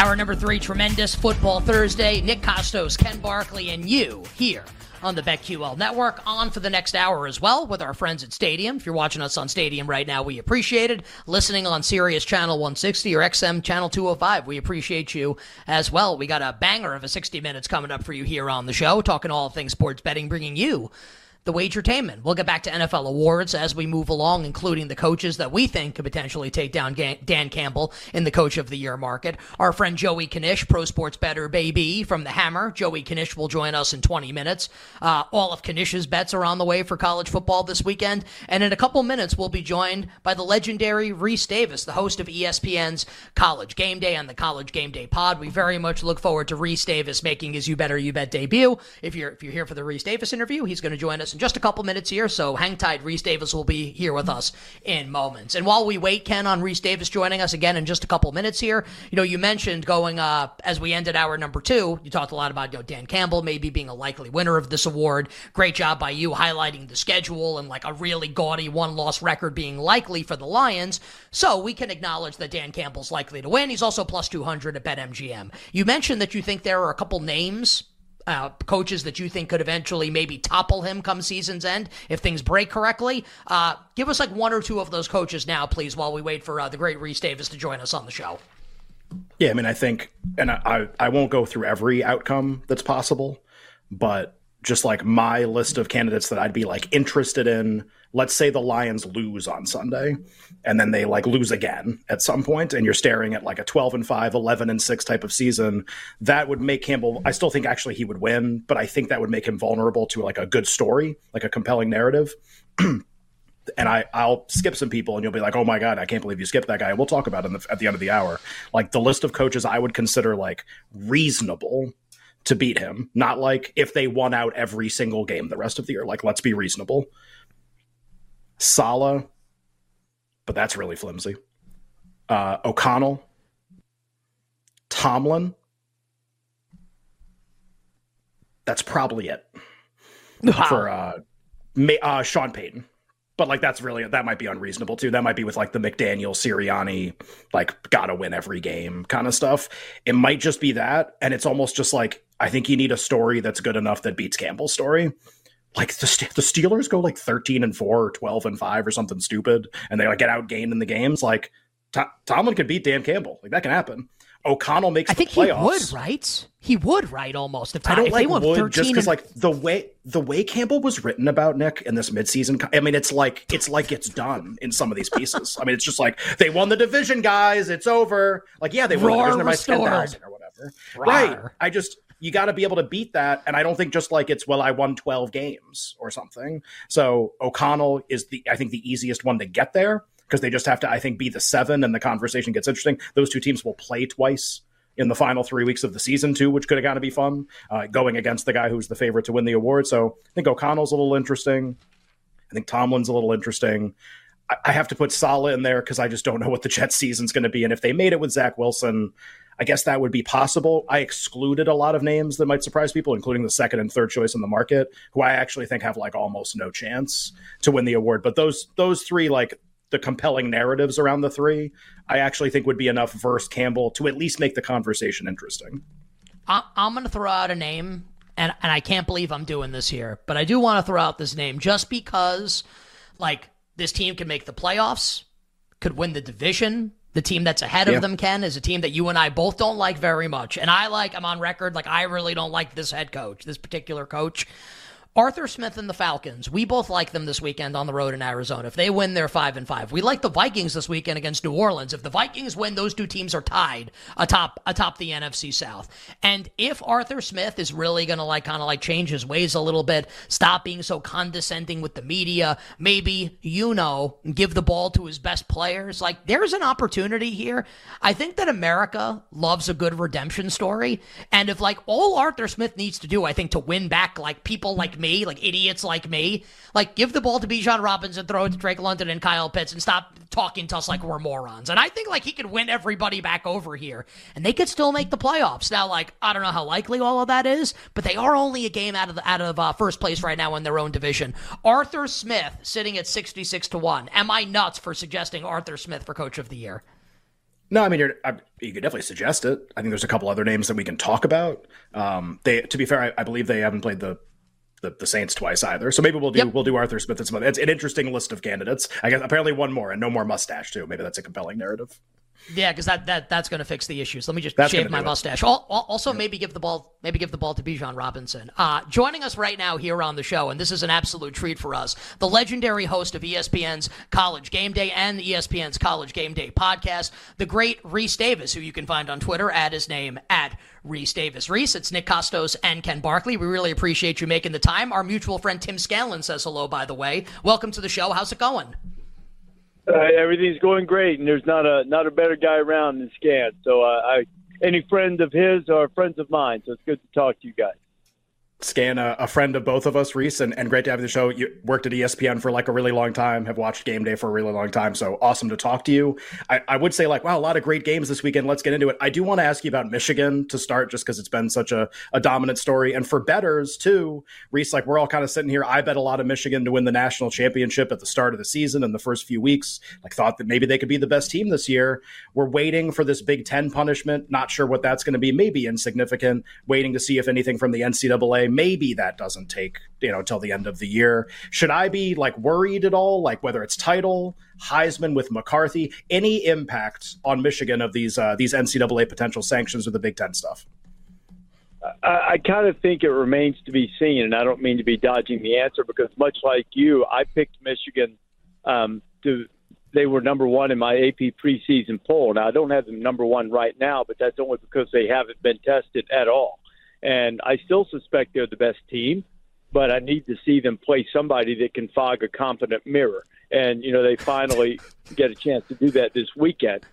Hour number three, tremendous football Thursday. Nick Kostos, Ken Barkley, and you here on the BetQL network on for the next hour as well with our friends at Stadium. If you're watching us on Stadium right now, we appreciate it. Listening on Sirius Channel 160 or XM Channel 205, we appreciate you as well. We got a banger of a 60 minutes coming up for you here on the show, talking all things sports betting, bringing you the wagertainment. We'll get back to NFL awards as we move along, including the coaches that we think could potentially take down Dan Campbell in the Coach of the Year market. Our friend Joey Knish, Pro Sports Better Baby from the Hammer. Joey Knish will join us in 20 minutes. Uh, all of Knish's bets are on the way for college football this weekend. And in a couple minutes, we'll be joined by the legendary Rece Davis, the host of ESPN's College Game Day and the College Game Day Pod. We very much look forward to Rece Davis making his You Better You Bet debut. If you're if you're here for the Rece Davis interview, he's going to join us us in just a couple minutes here, so hang tight. Rece Davis will be here with us in moments. And while we wait, Ken, on Rece Davis joining us again in just a couple minutes here, you know, you mentioned going uh, as we ended hour number two, you talked a lot about you know, Dan Campbell maybe being a likely winner of this award. Great job by you highlighting the schedule and like a really gaudy one loss record being likely for the Lions. So we can acknowledge that Dan Campbell's likely to win. He's also plus 200 at BetMGM. You mentioned that you think there are a couple names uh, coaches that you think could eventually maybe topple him come season's end if things break correctly. Uh, give us like one or two of those coaches now, please, while we wait for uh, the great Rece Davis to join us on the show. Yeah, I mean, I think, and I, I won't go through every outcome that's possible, but just like my list of candidates that I'd be like interested in let's say the Lions lose on Sunday and then they like lose again at some point and you're staring at like a 12 and 5, 11 and 6 type of season, that would make Campbell I still think actually he would win, but I think that would make him vulnerable to like a good story, like a compelling narrative. and I, I'll skip some people, and you'll be like, "Oh my god, I can't believe you skipped that guy." we'll talk about the, at the end of the hour. Like the list of coaches I would consider like reasonable to beat him, not like if they won out every single game the rest of the year. Like let's be reasonable. Saleh, but that's really flimsy. Uh, O'Connell, Tomlin. That's probably it wow. for uh, May, uh, Sean Payton. But like that's really that might be unreasonable too. That might be with like the McDaniel, Sirianni, like gotta win every game kind of stuff. It might just be that, and it's almost just like I think you need a story that's good enough that beats Campbell's story. Like the, the Steelers go like 13 and 4 or 12 and 5 or something stupid and they like get outgained in the games. Like T- Tomlin could beat Dan Campbell. Like that can happen. O'Connell makes I think he would right? He would right almost if, I don't if like would just because and... like the way the way Campbell was written about Nick in this midseason I mean it's like it's like it's done in some of these pieces. I mean it's just like they won the division guys. It's over. Like yeah they won the division. By 10,000 or whatever. Roar. right I just you got to be able to beat that. And I don't think just like it's, well, I won 12 games or something. So O'Connell is the, I think, the easiest one to get there because they just have to, I think, be the seven and the conversation gets interesting. Those two teams will play twice in the final three weeks of the season too, which could have got to be fun, uh, going against the guy who's the favorite to win the award. So I think O'Connell's a little interesting. I think Tomlin's a little interesting. I, I have to put Saleh in there because I just don't know what the Jets season's going to be. And if they made it with Zach Wilson, I guess that would be possible. I excluded a lot of names that might surprise people, including the second and third choice in the market, who I actually think have like almost no chance to win the award. But those those three, like the compelling narratives around the three, I actually think would be enough versus Campbell to at least make the conversation interesting. I'm going to throw out a name, and and I can't believe I'm doing this here, but I do want to throw out this name just because, like, this team can make the playoffs, could win the division, the team that's ahead yeah. of them, Ken, is a team that you and I both don't like very much. And I like, I'm on record, like, I really don't like this head coach, this particular coach. Arthur Smith and the Falcons. We both like them this weekend on the road in Arizona. If they win, they're five and five. We like the Vikings this weekend against New Orleans. If the Vikings win, those two teams are tied atop atop the NFC South. And if Arthur Smith is really gonna like kind of like change his ways a little bit, stop being so condescending with the media, maybe you know, give the ball to his best players. Like there's an opportunity here. I think that America loves a good redemption story, and if like all Arthur Smith needs to do, I think to win back like people like me, like idiots like me. Like, give the ball to Bijan Robinson, and throw it to Drake London and Kyle Pitts, and stop talking to us like we're morons. And I think like he could win everybody back over here, and they could still make the playoffs. Now, like I don't know how likely all of that is, but they are only a game out of the, out of uh, first place right now in their own division. Arthur Smith sitting at sixty six to one. Am I nuts for suggesting Arthur Smith for Coach of the Year? No, I mean you're, I, you could definitely suggest it. I think there's a couple other names that we can talk about. Um, they, to be fair, I, I believe they haven't played the the, the Saints twice either. So maybe we'll do yep. we'll do Arthur Smith and some other. It's an interesting list of candidates. I guess apparently one more and no more mustache too. Maybe that's a compelling narrative. Yeah, because that, that that's going to fix the issues. Let me just that's shave my mustache. Also, maybe give the ball maybe give the ball to Bijan Robinson. Uh, joining us right now here on the show, and this is an absolute treat for us, the legendary host of ESPN's College Game Day and the ESPN's College Game Day podcast, the great Rece Davis, who you can find on Twitter at his name at Rece Davis. Rece, it's Nick Kostos and Ken Barkley. We really appreciate you making the time. Our mutual friend Tim Scanlon says hello, by the way. Welcome to the show. How's it going? Uh, everything's going great, and there's not a not a better guy around than Scan. So uh, I, any friend of his or friends of mine. So it's good to talk to you guys. Scan, a, a, friend of both of us, Rece, and, and great to have you the show. You worked at ESPN for like a really long time, have watched Game Day for a really long time. So awesome to talk to you. I, I would say, like, wow, a lot of great games this weekend. Let's get into it. I do want to ask you about Michigan to start, just because it's been such a, a dominant story. And for betters, too, Rece, like, we're all kind of sitting here. I bet a lot of Michigan to win the national championship at the start of the season and the first few weeks. Like, thought that maybe they could be the best team this year. We're waiting for this Big Ten punishment. Not sure what that's going to be. Maybe insignificant. Waiting to see if anything from the NCAA, maybe that does doesn't take you know until the end of the year. Should I be like worried at all? Like whether it's title, Heisman with McCarthy, any impact on Michigan of these uh, these NCAA potential sanctions or the Big Ten stuff? I, I kind of think it remains to be seen, and I don't mean to be dodging the answer because much like you, I picked Michigan um, to. They were number one in my AP preseason poll. Now I don't have them number one right now, but that's only because they haven't been tested at all. And I still suspect they're the best team, but I need to see them play somebody that can fog a competent mirror. And, you know, they finally get a chance to do that this weekend.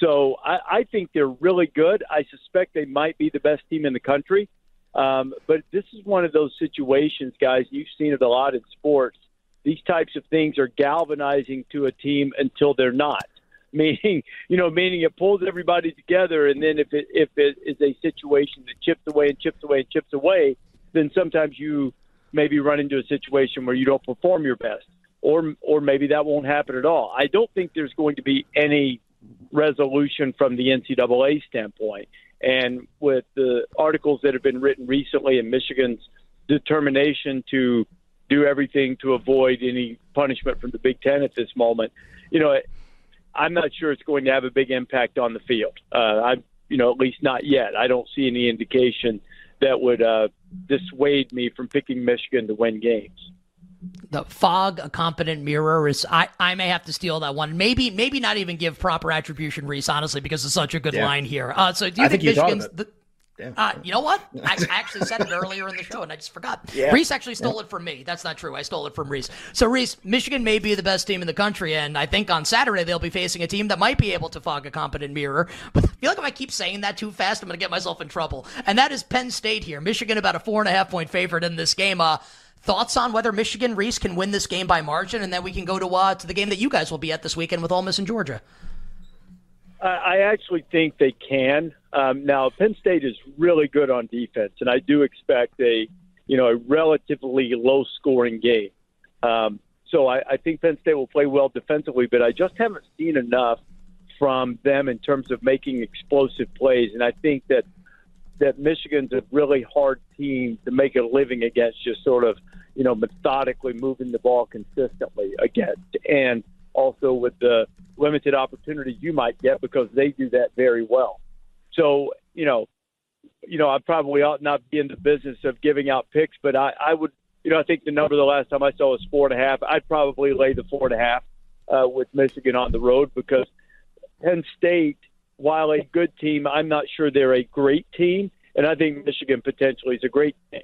So I, I think they're really good. I suspect they might be the best team in the country. Um, but this is one of those situations, guys, you've seen it a lot in sports. These types of things are galvanizing to a team until they're not meaning you know meaning it pulls everybody together and then if it if it is a situation that chips away and chips away and chips away then sometimes you maybe run into a situation where you don't perform your best or or maybe that won't happen at all. I don't think there's going to be any resolution from the ncaa standpoint. And with the articles that have been written recently in michigan's determination to do everything to avoid any punishment from the big ten at this moment you know I'm not sure it's going to have a big impact on the field. Uh, I, you know, at least not yet. I don't see any indication that would uh, dissuade me from picking Michigan to win games. The fog, a competent mirror is. I, I may have to steal that one. Maybe maybe not even give proper attribution, Rece. Honestly, because it's such a good yeah. line here. Uh, so do you I think, think Michigan's uh, you know what? I, actually said it earlier in the show, and I just forgot. Yeah. Rece actually stole yeah. it from me. That's not true. I stole it from Rece. So, Rece, Michigan may be the best team in the country, and I think on Saturday they'll be facing a team that might be able to fog a competent mirror. But I feel like if I keep saying that too fast, I'm going to get myself in trouble. And that is Penn State here. Michigan about a four and a half point favorite in this game. Uh, thoughts on whether Michigan Rece can win this game by margin, and then we can go to uh, to the game that you guys will be at this weekend with Ole Miss and Georgia. I actually think they can. Um, now, Penn State is really good on defense, and I do expect a you know a relatively low scoring game. Um, so I, I think Penn State will play well defensively, but I just haven't seen enough from them in terms of making explosive plays, and I think that that Michigan's a really hard team to make a living against, just sort of you know methodically moving the ball consistently against, and also with the limited opportunities you might get because they do that very well. So, you know, you know, I probably ought not be in the business of giving out picks, but I, I would, you know, I think the number the last time I saw was four and a half. I'd probably lay the four and a half uh, with Michigan on the road because Penn State, while a good team, I'm not sure they're a great team, and I think Michigan potentially is a great team.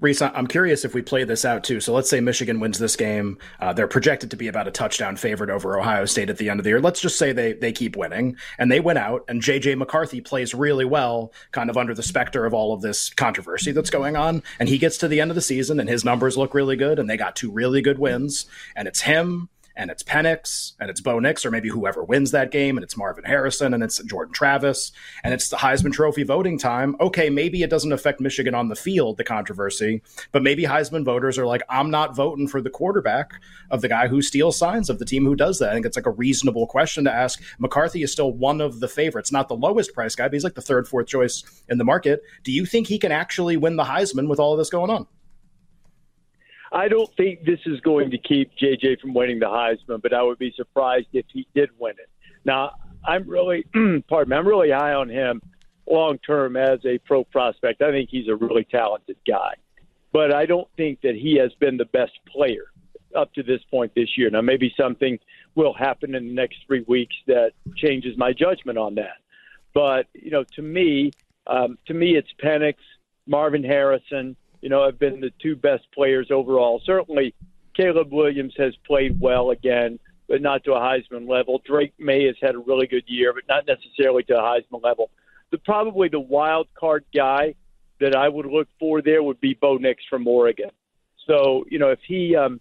Rece, I'm curious if we play this out too. So let's say Michigan wins this game. Uh, they're projected to be about a touchdown favorite over Ohio State at the end of the year. Let's just say they they keep winning and they win out, and JJ McCarthy plays really well, kind of under the specter of all of this controversy that's going on. And he gets to the end of the season, and his numbers look really good, and they got two really good wins, and it's him and it's Penix and it's Bo Nix or maybe whoever wins that game and it's Marvin Harrison and it's Jordan Travis and it's the Heisman Trophy voting time, okay, maybe it doesn't affect Michigan on the field, the controversy, but maybe Heisman voters are like, I'm not voting for the quarterback of the guy who steals signs of the team who does that. I think it's like a reasonable question to ask. McCarthy is still one of the favorites, not the lowest price guy, but he's like the third, fourth choice in the market. Do you think he can actually win the Heisman with all of this going on? I don't think this is going to keep JJ from winning the Heisman, but I would be surprised if he did win it. Now, I'm really, pardon me, I'm really high on him long term as a pro prospect. I think he's a really talented guy, but I don't think that he has been the best player up to this point this year. Now, maybe something will happen in the next three weeks that changes my judgment on that. But you know, to me, um, to me, it's Penix, Marvin Harrison, you know, have been the two best players overall. Certainly, Caleb Williams has played well again, but not to a Heisman level. Drake Maye has had a really good year, but not necessarily to a Heisman level. The probably the wild card guy that I would look for there would be Bo Nix from Oregon. So, you know, if he, um,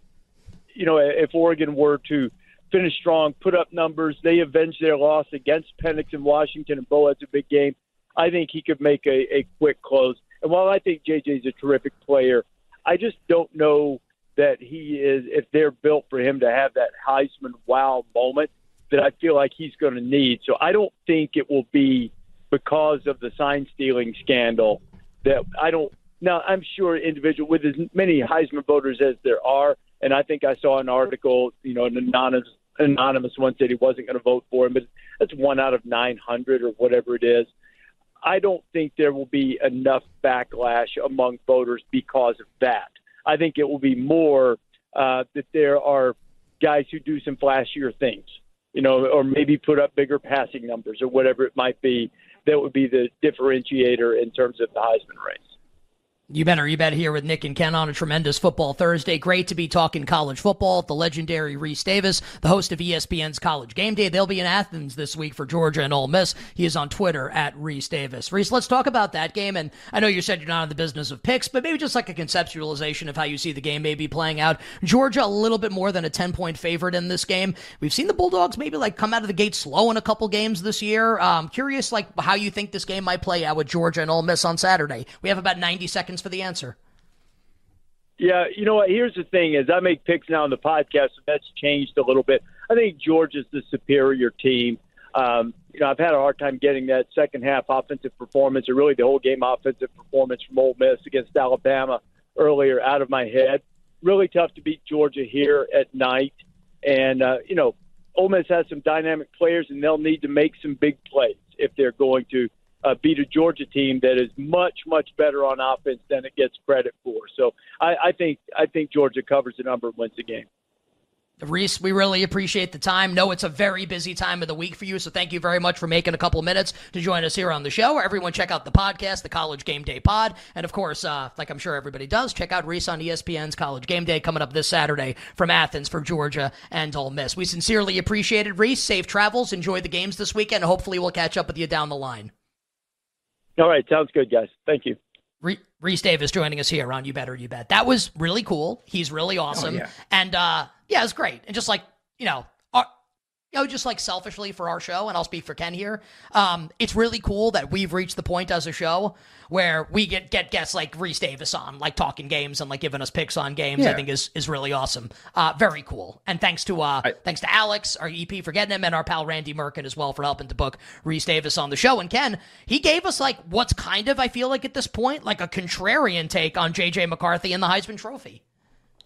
you know, if Oregon were to finish strong, put up numbers, they avenge their loss against Penix in Washington, and Bo has a big game. I think he could make a, a quick close. And while I think JJ is a terrific player, I just don't know that he is, if they're built for him to have that Heisman wow moment that I feel like he's going to need. So I don't think it will be because of the sign stealing scandal that I don't. Now, I'm sure individual with as many Heisman voters as there are, and I think I saw an article, you know, an anonymous anonymous one said he wasn't going to vote for him, but that's one out of 900 or whatever it is. I don't think there will be enough backlash among voters because of that. I think it will be more uh, that there are guys who do some flashier things, you know, or maybe put up bigger passing numbers or whatever it might be. That would be the differentiator in terms of the Heisman race. You better, you bet here with Nick and Ken on a tremendous football Thursday. Great to be talking college football. The legendary Rece Davis, the host of ESPN's College Game Day. They'll be in Athens this week for Georgia and Ole Miss. He is on Twitter at Rece Davis. Rece, let's talk about that game. And I know you said you're not in the business of picks, but maybe just like a conceptualization of how you see the game maybe playing out. Georgia a little bit more than a 10 point favorite in this game. We've seen the Bulldogs maybe like come out of the gate slow in a couple games this year. Um, curious like how you think this game might play out with Georgia and Ole Miss on Saturday. We have about 90 seconds for the answer. Yeah, you know what? Here's the thing: is I make picks now on the podcast, and that's changed a little bit. I think Georgia's the superior team. Um, you know, I've had a hard time getting that second half offensive performance, or really the whole game offensive performance from Ole Miss against Alabama earlier out of my head. Really tough to beat Georgia here at night, and uh, you know, Ole Miss has some dynamic players, and they'll need to make some big plays if they're going to uh, beat a Georgia team that is much much better on offense than it gets credit for. So I, I think I think Georgia covers the number and wins the game. Rece, we really appreciate the time. Know it's a very busy time of the week for you, so thank you very much for making a couple minutes to join us here on the show. Everyone, check out the podcast, the College Game Day Pod, and of course, uh, like I'm sure everybody does, check out Rece on ESPN's College Game Day coming up this Saturday from Athens for Georgia and Ole Miss. We sincerely appreciate it, Rece. Safe travels. Enjoy the games this weekend. Hopefully, we'll catch up with you down the line. All right, sounds good, guys. Thank you. Rece Davis joining us here on You Better You Bet. That was really cool. He's really oh, awesome, oh, yeah. and uh, yeah, it's great. And just like you know, you know, just like selfishly for our show, and I'll speak for Ken here. Um, it's really cool that we've reached the point as a show where we get get guests like Rece Davis on, like talking games and like giving us picks on games. Yeah. I think is is really awesome. Uh, very cool. And thanks to uh, I, thanks to Alex, our EP, for getting him, and our pal Randy Merkin as well for helping to book Rece Davis on the show. And Ken, he gave us like what's kind of I feel like at this point like a contrarian take on JJ McCarthy and the Heisman Trophy.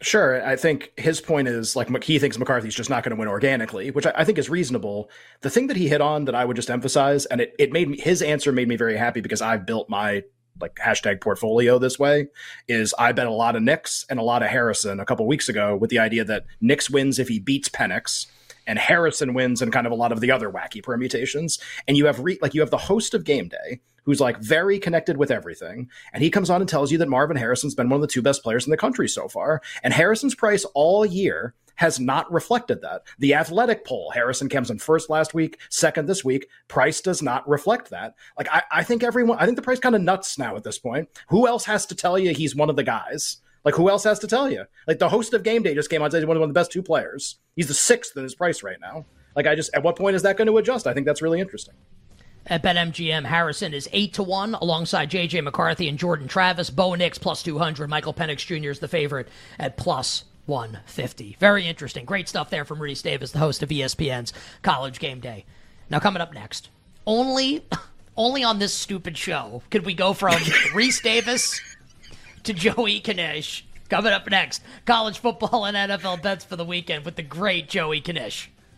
Sure. I think his point is like he thinks McCarthy's just not going to win organically, which I, think is reasonable. The thing that he hit on that I would just emphasize, and it, it made me, his answer made me very happy because I've built my like hashtag portfolio this way is I bet a lot of Nix and a lot of Harrison a couple weeks ago with the idea that Nix wins if he beats Penix and Harrison wins and kind of a lot of the other wacky permutations. And you have re- like you have the host of Game Day who's like very connected with everything. And he comes on and tells you that Marvin Harrison's been one of the two best players in the country so far. And Harrison's price all year has not reflected that. The athletic poll, Harrison comes in first last week, second this week. Price does not reflect that. Like, I, I think everyone, I think the price kind of nuts now at this point. Who else has to tell you he's one of the guys? Like who else has to tell you? Like the host of Game Day just came on. He's one of the best two players. He's the sixth in his price right now. Like I just, at what point is that going to adjust? I think that's really interesting. At BetMGM, Harrison is 8 to 1 alongside JJ McCarthy and Jordan Travis. Bo Nix plus 200. Michael Penix Jr. is the favorite at plus 150. Very interesting. Great stuff there from Rece Davis, the host of ESPN's College Game Day. Now, coming up next, only. Only on this stupid show could we go from Rece Davis to Joey Knish. Coming up next, college football and NFL bets for the weekend with the great Joey Knish.